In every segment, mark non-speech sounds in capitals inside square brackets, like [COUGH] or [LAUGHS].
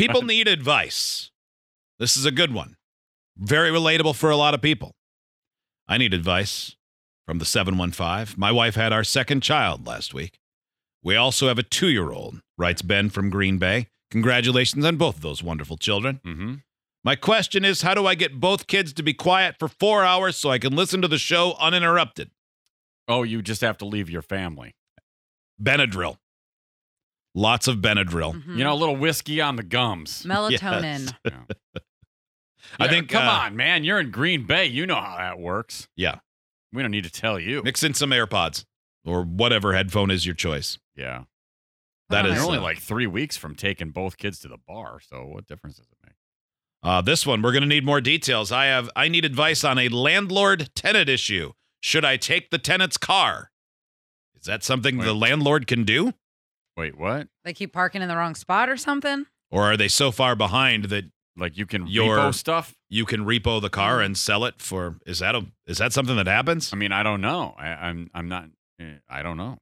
People [LAUGHS] need advice. This is a good one. Very relatable for a lot of people. I need advice from the 715. My wife had our second child last week. We also have a two year old, writes Ben from Green Bay. Congratulations on both of those wonderful children. Mm-hmm. My question is how do I get both kids to be quiet for four hours so I can listen to the show uninterrupted? Oh, you just have to leave your family. Benadryl. Lots of Benadryl. Mhm. You know, a little whiskey on the gums. [LAUGHS] melatonin. Yes. Yeah. [LAUGHS] I Yeah, think, Come uh, on, man. You're in Green Bay. You know how that works. Yeah. We don't need to tell you. Mix in some AirPods or whatever headphone is your choice. Yeah. That Oh, is You're only uh, like three weeks from taking both kids to the bar. So what difference does it make? Uh, this one, we're going to need more details. I have, I need advice on a landlord tenant issue. Should I take the tenant's car? Is that something the landlord can do, Wait, what? They keep parking in the wrong spot or something. or are they so far behind that Like you can Your- repo stuff? you can repo the car and sell it for? Is that a, is that something that happens? I mean, I don't know. I, I'm I'm not. eh, I don't know.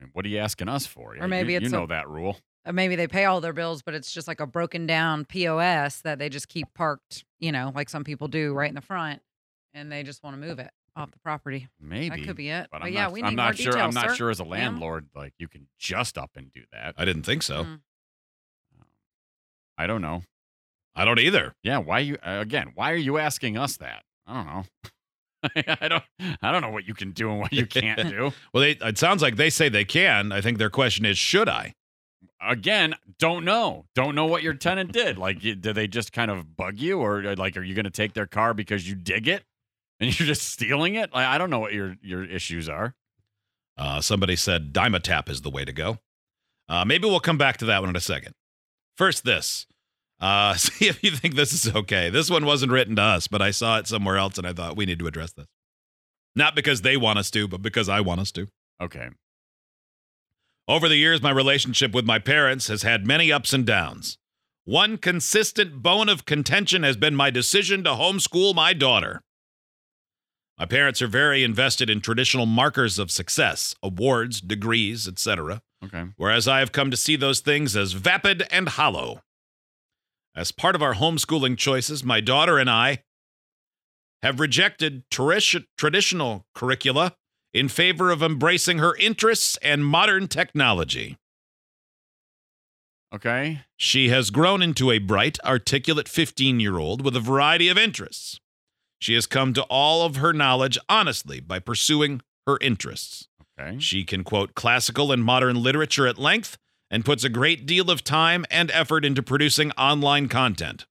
I mean, what are you asking us for? Or maybe you, it's you a- know that rule. Or maybe they pay all their bills, but it's just like a broken down POS that they just keep parked, you know, like some people do right in the front, and they just want to move it off the property. Maybe That could be it. But But, I'm yeah, not, we need I'm more not sure. I'm details, not sir. sure as a Yeah. landlord, like you can just up and do that. I didn't think so. Mm. I don't know. I don't either. Yeah, why you uh, again? Why are you asking us that? I don't know. [LAUGHS] I don't. I don't know what you can do and what you can't [LAUGHS] do. Well, they, it sounds like they say they can. I think their question is, should I? Again, don't know. Don't know what your tenant did. Like, you- did they just kind of bug you, or like, are you going to take their car because you dig it and you're just stealing it? Like, I don't know what your your issues are. Uh, somebody said Dimetapp is the way to go. Uh, maybe we'll come back to that one in a second. First, this. Uh, [LAUGHS] see if you think this is okay. This one wasn't written to us, but I saw it somewhere else and I thought we need to address this. Not because they want us to, but because I want us to. Okay. Over the years, my relationship with my parents has had many ups and downs. One consistent bone of contention has been my decision to homeschool my daughter. My parents are very invested in traditional markers of success, awards, degrees, etc., Okay. whereas I have come to see those things as vapid and hollow. As part of our homeschooling choices, my daughter and I have rejected tradi- traditional curricula in favor of embracing her interests and modern technology. Okay. She has grown into a bright, articulate 15 year old with a variety of interests. She has come to all of her knowledge honestly by pursuing her interests. Okay. She can quote classical and modern literature at length and puts a great deal of time and effort into producing online content.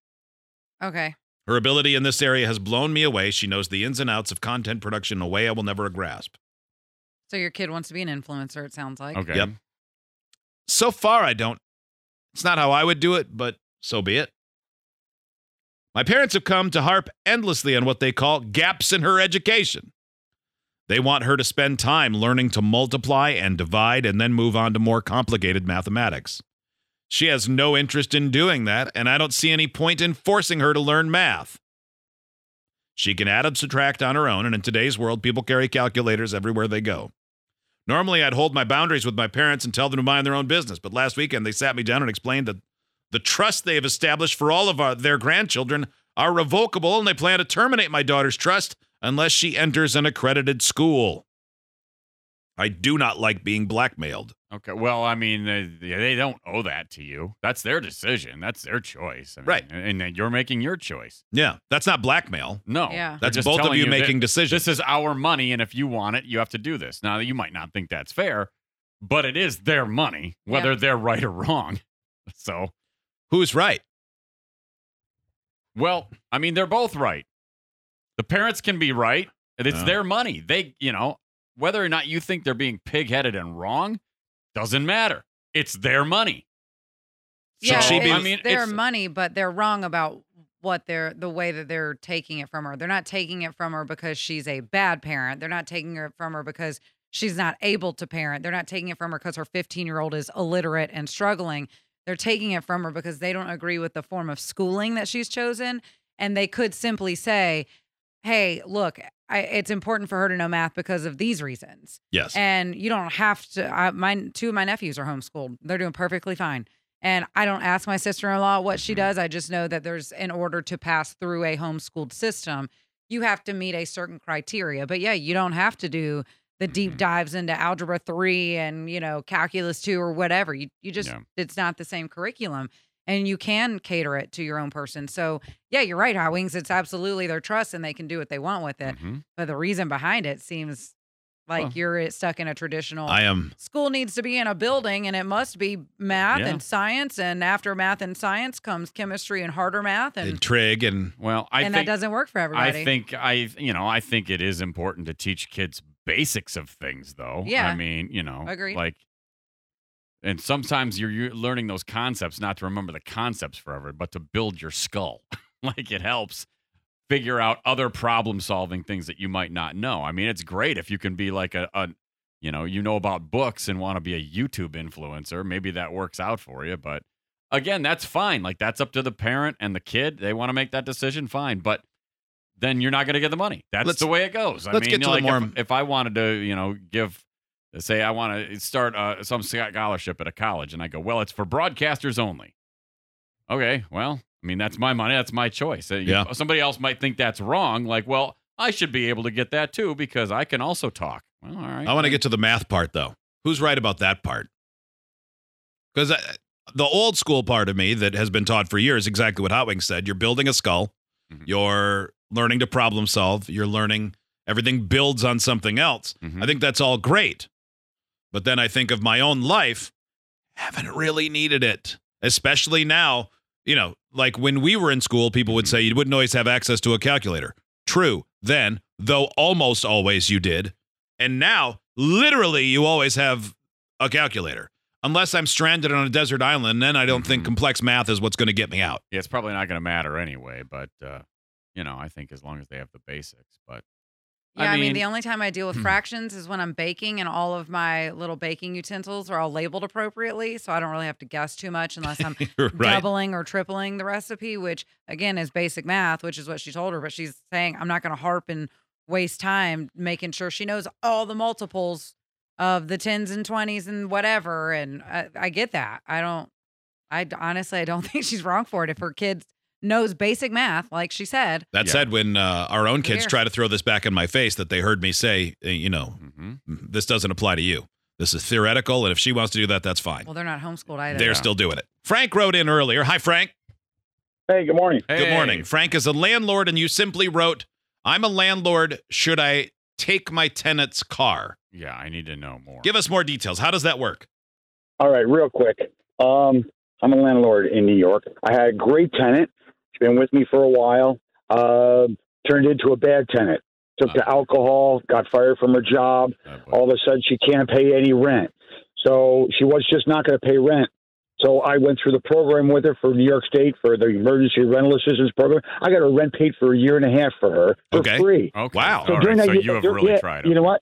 Okay. Her ability in this area has blown me away. She knows the ins and outs of content production in a way I will never grasp. So your kid wants to be an influencer, it sounds like. Okay. Yep. So far, I don't. It's not how I would do it, but so be it. My parents have come to harp endlessly on what they call gaps in her education. They want her to spend time learning to multiply and divide and then move on to more complicated mathematics. She has no interest in doing that, and I don't see any point in forcing her to learn math. She can add and subtract on her own, and in today's world, people carry calculators everywhere they go. Normally, I'd hold my boundaries with my parents and tell them to mind their own business, but last weekend they sat me down and explained that the trust they have established for all of our, their grandchildren are revocable, and they plan to terminate my daughter's trust unless she enters an accredited school. I do not like being blackmailed. Okay. Well, I mean, they, they don't owe that to you. That's their decision. That's their choice. I mean, Right. And, and you're making your choice. Yeah, that's not blackmail. No. Yeah. That's just both of telling you that making decisions. This is our money, and if you want it, you have to do this. Now, you might not think that's fair, but it is their money, whether Yeah. they're right or wrong. [LAUGHS] So, Who's right? well, I mean, they're both right. The parents can be right. and It's Yeah. their money. They, you know, whether or not you think they're being pig-headed and wrong doesn't matter. It's their money. Should yeah, she be- it's I mean, their money, but they're wrong about what they're the way that they're taking it from her. They're not taking it from her because she's a bad parent. They're not taking it from her because she's not able to parent. They're not taking it from her because her 15 year old is illiterate and struggling. They're taking it from her because they don't agree with the form of schooling that she's chosen. And they could simply say, hey, look, I, it's important for her to know math because of these reasons. Yes. And you don't have to. I, my two of my nephews are homeschooled. They're doing perfectly fine. And I don't ask my sister in law what she mm-hmm. does. I just know that there's, in order to pass through a homeschooled system, you have to meet a certain criteria. But yeah, you don't have to do the deep Mhm. dives into algebra three and, you know, calculus two or whatever. You, you just, Yeah. it's not the same curriculum and you can cater it to your own person. So yeah, you're right, Hot Wings. It's absolutely their trust and they can do what they want with it. Mhm. But the reason behind it seems like Well- you're stuck in a traditional I am. school needs to be in a building and it must be math Yeah. and science and after math and science comes chemistry and harder math and And trig and Well, I and that doesn't work for everybody. I think I you know I think it is important to teach kids basics of things though. Yeah. I mean, you know, Agreed. like and sometimes you're, you're learning those concepts not to remember the concepts forever, but to build your skull. [LAUGHS] like it helps figure out other problem solving things that you might not know. I mean, it's great if you can be like a, a you know, you know about books and want to be a YouTube influencer. Maybe that works out for you, but again, that's fine. Like that's up to the parent and the kid. They want to make that decision, fine. But then you're not going to get the money. That's Let's- the way it goes. I let's mean, get to like the more- if, if I wanted to, you know, give, say, I want to start uh, some scholarship at a college, and I go, well, it's for broadcasters only. Okay, well, I mean, that's my money. That's my choice. Uh, Yeah. Somebody else might think that's wrong. Like, well, I should be able to get that too because I can also talk. Well, all right. I want to get to the math part though. Who's right about that part? Because the old school part of me that has been taught for years, exactly what Hot Wings said. You're building a skull. Mhm. You're learning to problem solve. You're learning everything builds on something else. Mhm. I think that's all great. But then I think of my own life, haven't really needed it, especially now. You know, like when we were in school, people would Mhm. say you wouldn't always have access to a calculator. True, then, though almost always you did. And now, literally, you always have a calculator. Unless I'm stranded on a desert island, then I don't think Mhm. complex math is what's going to get me out. Yeah, it's probably not going to matter anyway, but uh, you know, I think as long as they have the basics. But yeah, I mean, mean- the only time I deal with Hmm. fractions is when I'm baking and all of my little baking utensils are all labeled appropriately. So I don't really have to guess too much unless I'm [LAUGHS] right. doubling or tripling the recipe, which again is basic math, which is what she told her. But she's saying, I'm not going to harp and waste time making sure she knows all the multiples of the tens and twenties and whatever. And I, I get that. I don't, I honestly, I don't [LAUGHS] think she's wrong for it. If her kid knows basic math, like she said, That Yeah. said, when uh, our own kids Here. try to throw this back in my face, that they heard me say, uh, you know, mhm. this doesn't apply to you. This is theoretical, and if she wants to do that, that's fine. well, they're not homeschooled either. They're Yeah. still doing it. Frank wrote in earlier. Hi, Frank. Hey, good morning. Good morning. Frank is a landlord, and you simply wrote, I'm a landlord. Should I take my tenant's car? Yeah, I need to know more. Give us more details. How does that work? All right, real quick. Um, I'm a landlord in New York. I had a great tenant. She's been with me for a while. Uh, turned into a bad tenant. Took to alcohol. Got fired from her job. Oh. All of a sudden, she can't pay any rent. So she was just not going to pay rent. So I went through the program with her for New York State for the emergency rental assistance program. I got her rent paid for a year and a half for her for Okay. free. okay. Wow. So during right, that so year- you have really yeah, tried. You know what?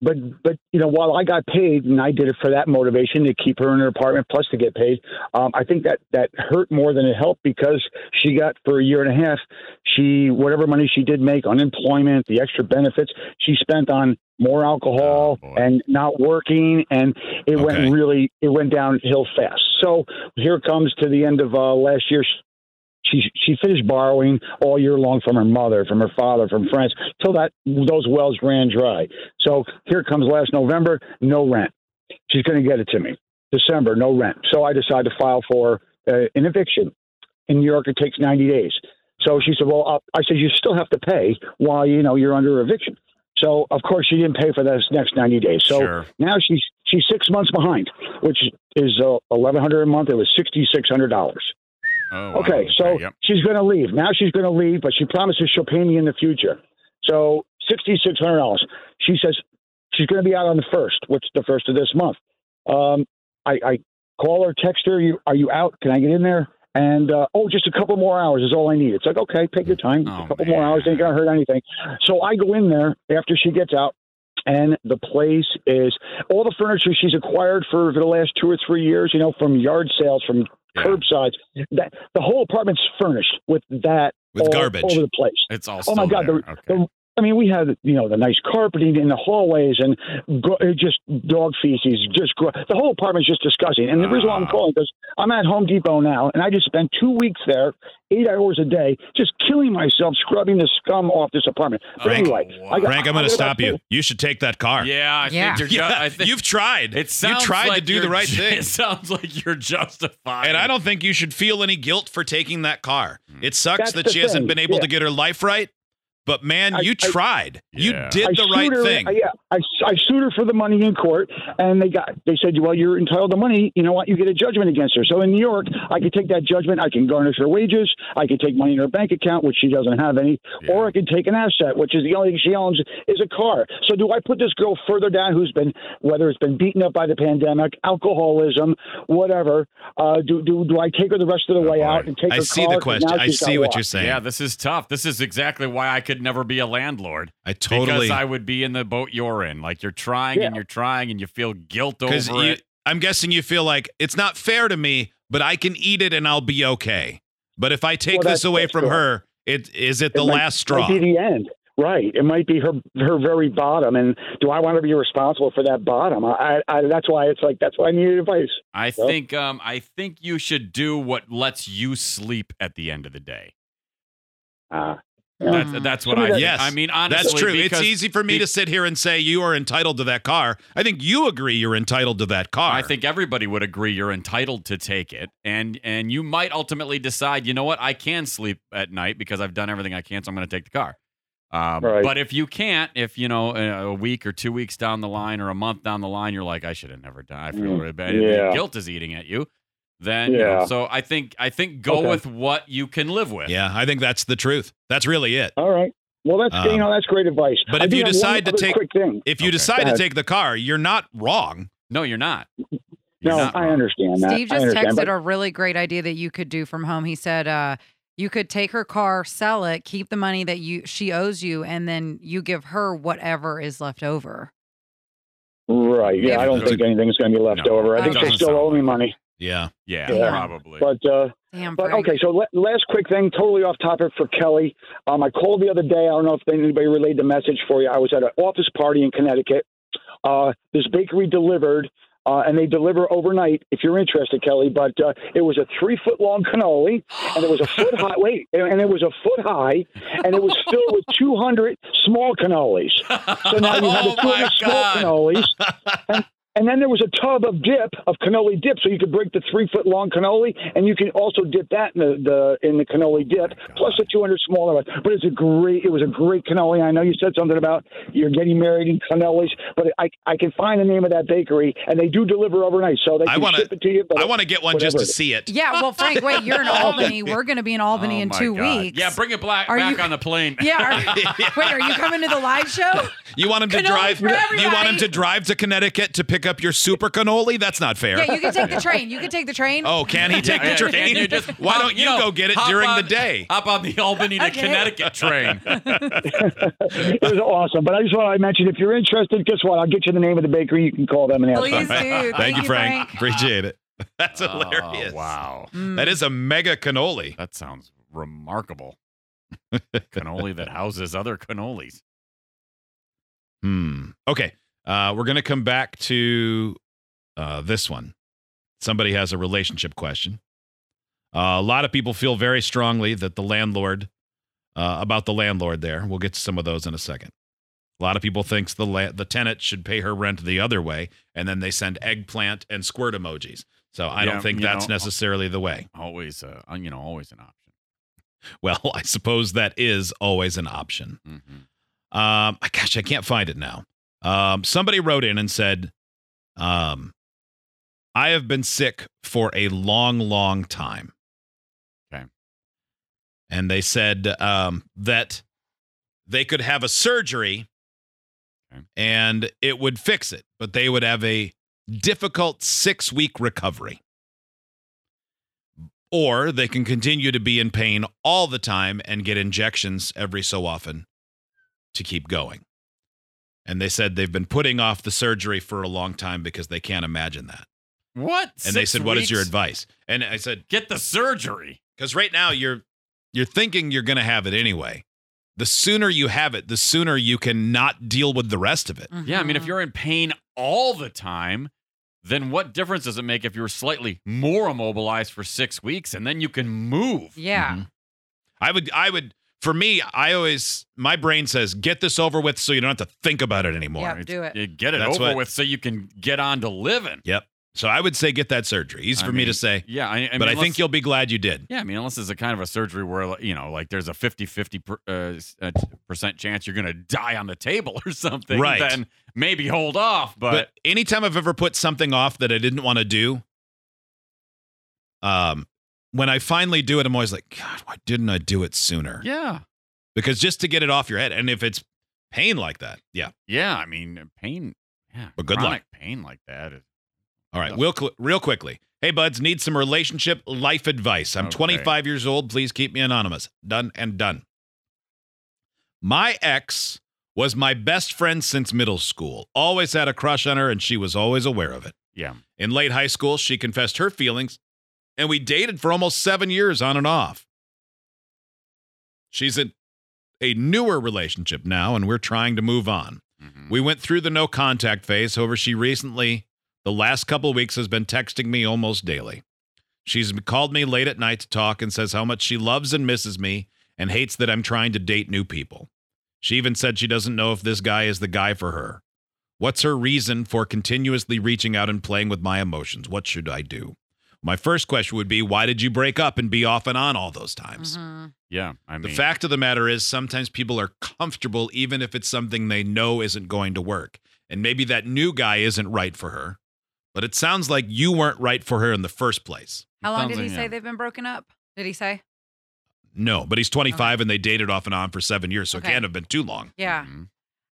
But but you know, while I got paid and I did it for that motivation to keep her in her apartment plus to get paid, um, I think that that hurt more than it helped because she got for a year and a half, she whatever money she did make, unemployment, the extra benefits, she spent on more alcohol Oh, and not working, and it Okay. went really it went downhill fast. So here comes to the end of uh, last year. She she finished borrowing all year long from her mother, from her father, from friends, till that those wells ran dry. So here comes last November, no rent. She's going to get it to me. December, no rent. So I decide to file for uh, an eviction. In New York, it takes 90 days. So she said, "Well, uh, I said you still have to pay while you know you're under eviction." So of course she didn't pay for those next 90 days. So sure. now she's she's six months behind, which is uh, 1,100 a month. It was 6,600 dollars. Oh. Okay, so yep. she's going to leave. Now she's going to leave, but she promises she'll pay me in the future. So sixty six hundred dollars. She says she's going to be out on the first, which is the first of this month. Um, I, I call her, text her. You, are you out? Can I get in there? And uh, oh, just a couple more hours is all I need. It's like okay, take your time. Oh, a couple more man. hours ain't going to hurt anything. So I go in there after she gets out. And the place is all the furniture she's acquired for the last two or three years, you know, from yard sales, from Yeah. curbsides. That the whole apartment's furnished with that With all garbage. over the place. It's all. Oh my God, the, okay. the I mean, we had you know the nice carpeting in the hallways and go, just dog feces. Just gro- the whole apartment's just disgusting. And the reason why I'm Ah. calling because I'm at Home Depot now, and I just spent two weeks there, eight hours a day, just killing myself scrubbing the scum off this apartment. But Frank, anyway. I got, Frank, I'm going to stop you. You should take that car. Yeah, I Yeah. think you're. ju- Yeah, I think you've tried. It sounds you tried like to do the you're right ju- thing. It sounds like you're justified. And I don't think you should feel any guilt for taking that car. It sucks That's that the she hasn't been able yeah. to get her life right. But man, I- you I- tried. You Yeah. did I the right her, thing. I- yeah, I, I sued her for the money in court, and they got they said, well, you're entitled to money. You know what? You get a judgment against her. So in New York, I could take that judgment. I can garnish her wages. I could take money in her bank account, which she doesn't have any, Yeah. or I could take an asset, which is the only thing she owns is a car. So do I put this girl further down, who's been whether it's been beaten up by the pandemic, alcoholism, whatever? Uh, do do do I take her the rest of the Oh, way boy. out and take I her see car? the 'Cause question. I see what lost. you're saying. Yeah, this is tough. This is exactly why I could never be a landlord. I totally Because I would be in the boat you're in. Like you're trying Yeah. and you're trying and you feel guilt because over you. it. I'm guessing you feel like it's not fair to me, but I can eat it and I'll be okay. But if I take Well, this away from true. her, it is it the It might- last straw? Might be the end. Right. It might be her her very bottom. And do I want to be responsible for that bottom? I, I that's why it's like that's why I needed advice. I Well- think um I think you should do what lets you sleep at the end of the day. Uh, That's that's what I. Yes, I mean honestly That's true. It's easy for me be- to sit here and say you are entitled to that car. I think you agree you're entitled to that car. I think everybody would agree you're entitled to take it, and and you might ultimately decide, you know what, I can sleep at night because I've done everything I can, so I'm going to take the car. Um, Right. But if you can't, if you know a week or two weeks down the line or a month down the line, you're like, I should have never done. I feel Mm, really bad. yeah. Guilt is eating at you. Then you know, Yeah. so I think I think go Okay. with what you can live with. Yeah, I think that's the truth. That's really it. all right. Well, that's Um, you know that's great advice. but I if you decide to take- thing. If you Okay. decide to take the car, you're not wrong. No, you're not. You're No, not I wrong. understand that. Steve I just texted but- a really great idea that you could do from home. He said, uh, you could take her car, sell it, keep the money that you she owes you, and then you give her whatever is left over. right. Yeah, If- I don't think anything's going to be left No, over. I think they doesn't still sound owe me money. Yeah. Yeah, Yeah. probably. But uh, Damn, But okay, so la- last quick thing, totally off topic for Kelly. Um, I called the other day. I don't know if anybody relayed the message for you. I was at an office party in Connecticut. Uh, this bakery delivered, uh, and they deliver overnight. If you're interested, Kelly, but uh, it was a three foot long cannoli, and it was a foot high. [LAUGHS] Wait, and and it was a foot high, and it was filled with 200 small cannolis. So now you have [LAUGHS] oh the my 200 small god! cannolis, [LAUGHS] and, and then there was a tub of dip of cannoli dip, so you could break the three foot long cannoli, and you can also dip that in the, the in the cannoli dip, oh plus the 200 smaller ones. But it's a great, it was a great cannoli. I know you said something about you're getting married in cannolis, but I I can find the name of that bakery, and they do deliver overnight, so they I can wanna- ship it to you. But I want to get one just to it is. see it. yeah, well, Frank, wait, you're in [LAUGHS] oh Albany. We're going to be in Albany Oh in two God. weeks. Yeah, bring it black, Are back you- on the plane. [LAUGHS] Yeah. Are, [LAUGHS] wait, are you coming to the live show? You want him to drive? You want him to drive to Connecticut to pick up your super cannoli? That's not fair. Yeah, you can take the train. You can take the train. oh, can he take Yeah, the can train? you just Why don't you, know, go get it during on- the day? Hop on the Albany to [LAUGHS] Okay. Connecticut train. [LAUGHS] it was awesome. But I just want to mention, if you're interested, guess what? I'll get you the name of the bakery. You can call them and ask. Please them. do. [LAUGHS] Thank, you, Frank. Appreciate it. That's hilarious. Oh, wow. Mm. That is a mega cannoli. That sounds remarkable. Cannoli that houses other cannolis. Hmm. Okay. Uh, we're going to come back to uh, this one. Somebody has a relationship question. Uh, a lot of people feel very strongly that the landlord, uh, about the landlord there. We'll get to some of those in a second. A lot of people thinks the la- the tenant should pay her rent the other way, and then they send eggplant and squirt emojis. So I Yeah, don't think that's know, necessarily the way. Always, uh, you know, always an option. Well, [LAUGHS] I suppose that is always an option. hmm Um, gosh, I can't find it now. Um, somebody wrote in and said, um, I have been sick for a long, long time. Okay. And they said um, that they could have a surgery Okay. and it would fix it, but they would have a difficult six week recovery. Or they can continue to be in pain all the time and get injections every so often to keep going. And they said they've been putting off the surgery for a long time because they can't imagine that. What? And they Six said, "What is your advice?" And I said, Get the surgery. "Because right now you're you're thinking you're going to have it anyway, the sooner you have it, the sooner you can not deal with the rest of it. Yeah, I mean, if you're in pain all the time, then what difference does it make if you're slightly more immobilized for six weeks and then you can move? yeah. Mhm. I would, I would, for me, I always, my brain says, get this over with so you don't have to think about it anymore. Yeah. Do it. You get it That's over what- with so you can get on to living. Yep. So I would say get that surgery. Easy I for me to say, Yeah, I, I mean, but I unless- think you'll be glad you did. Yeah, I mean, unless it's a kind of a surgery where you know, like there's a 50-50 per, uh, uh, percent chance you're going to die on the table or [LAUGHS] something, Right. Then maybe hold off. But, But, anytime I've ever put something off that I didn't want to do, um, when I finally do it, I'm always like, God, why didn't I do it sooner? yeah, Because just to get it off your head, and if it's pain like that, yeah. yeah, I mean, uh, pain. Yeah, But good luck. pain like that. Is, All right, real, cl- real quickly. Hey, buds, need some relationship life advice. I'm Okay. 25 years old. Please keep me anonymous. Done and done. My ex was my best friend since middle school. Always had a crush on her, and she was always aware of it. yeah, In late high school, she confessed her feelings, and we dated for almost seven years on and off. She's in a newer relationship now, and we're trying to move on. mhm. We went through the no contact phase. However, she recently, the last couple of weeks, has been texting me almost daily. She's called me late at night to talk and says how much she loves and misses me and hates that I'm trying to date new people. She even said she doesn't know if this guy is the guy for her. What's her reason for continuously reaching out and playing with my emotions? What should I do? My first question would be why did you break up and be off and on all those times? Mhm. yeah. I mean, The fact of the matter is, sometimes people are comfortable even if it's something they know isn't going to work. And maybe that new guy isn't right for her, but it sounds like you weren't right for her in the first place. How long did he like- say yeah. they've been broken up? Did he say? No, but he's 25 and they dated off and on for seven years, so Okay. it can't have been too long. Yeah. Mhm.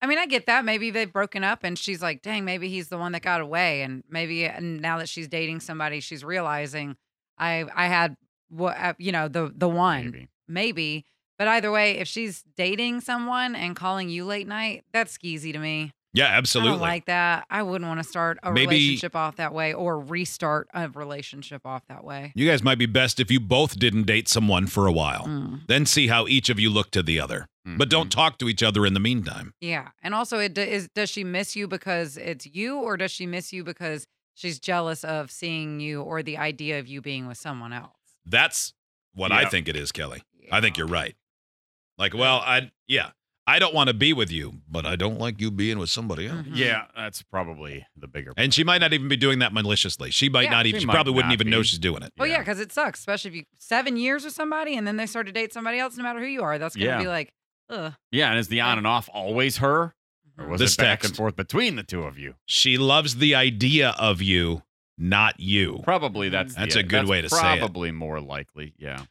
I mean, I get that. Maybe they've broken up and she's like, dang, maybe he's the one that got away. And maybe and now that she's dating somebody, she's realizing I I had what uh, you know, the the one. Maybe. Maybe. But either way, if she's dating someone and calling you late night, that's skeezy to me. Yeah, I absolutely. don't like that. I wouldn't want to start a Maybe- relationship off that way or restart a relationship off that way. you guys might be best if you both didn't date someone for a while. Mm. Then see how each of you look to the other. But don't Mhm. talk to each other in the meantime. Yeah. And also it d- is does she miss you because it's you or does she miss you because she's jealous of seeing you or the idea of you being with someone else? That's what I think it is, Kelly. I think you're right. Like, well, I yeah, I don't want to be with you, but I don't like you being with somebody else. Mhm. Yeah, that's probably the bigger. And she might not even be doing that maliciously. She might Yeah, not even. she She, probably wouldn't not even know she's doing it. Well, yeah, because it sucks, especially if you seven years with somebody and then they start to date somebody else, no matter who you are. That's gonna Yeah. be like, ugh. yeah, and is the on and off always her, or was This it back and forth between the two of you? She loves the idea of you, not you. Probably that's That's yeah, a good way to say it. Probably more likely. Yeah.